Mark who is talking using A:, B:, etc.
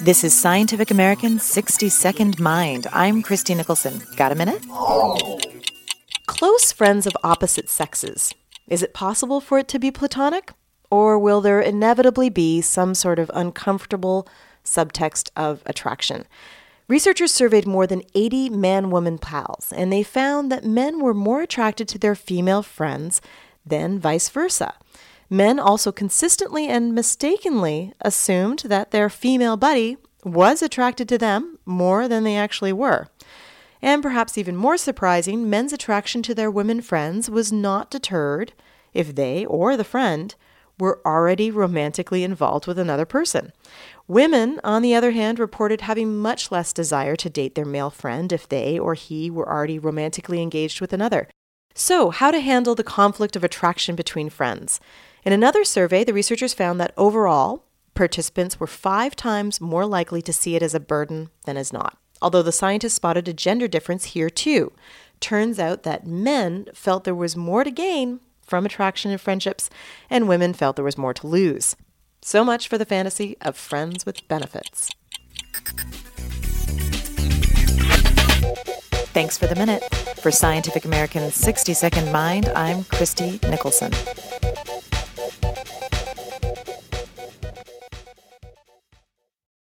A: This is Scientific American's 60 Second Mind. I'm Christie Nicholson. Got a minute?
B: Close friends of opposite sexes. Is it possible for it to be platonic? Or will there inevitably be some sort of uncomfortable subtext of attraction? Researchers surveyed more than 80 man woman pals, and they found that men were more attracted to their female friends than vice versa. Men also consistently and mistakenly assumed that their female buddy was attracted to them more than they actually were. And perhaps even more surprising, men's attraction to their women friends was not deterred if they or the friend were already romantically involved with another person. Women, on the other hand, reported having much less desire to date their male friend if they or he were already romantically engaged with another. So, how to handle the conflict of attraction between friends? In another survey, the researchers found that overall, participants were five times more likely to see it as a burden than as not. Although the scientists spotted a gender difference here too. Turns out that men felt there was more to gain from attraction and friendships, and women felt there was more to lose. So much for the fantasy of friends with benefits.
A: Thanks for the minute. For Scientific American's 60 Second Mind, I'm Christie Nicholson.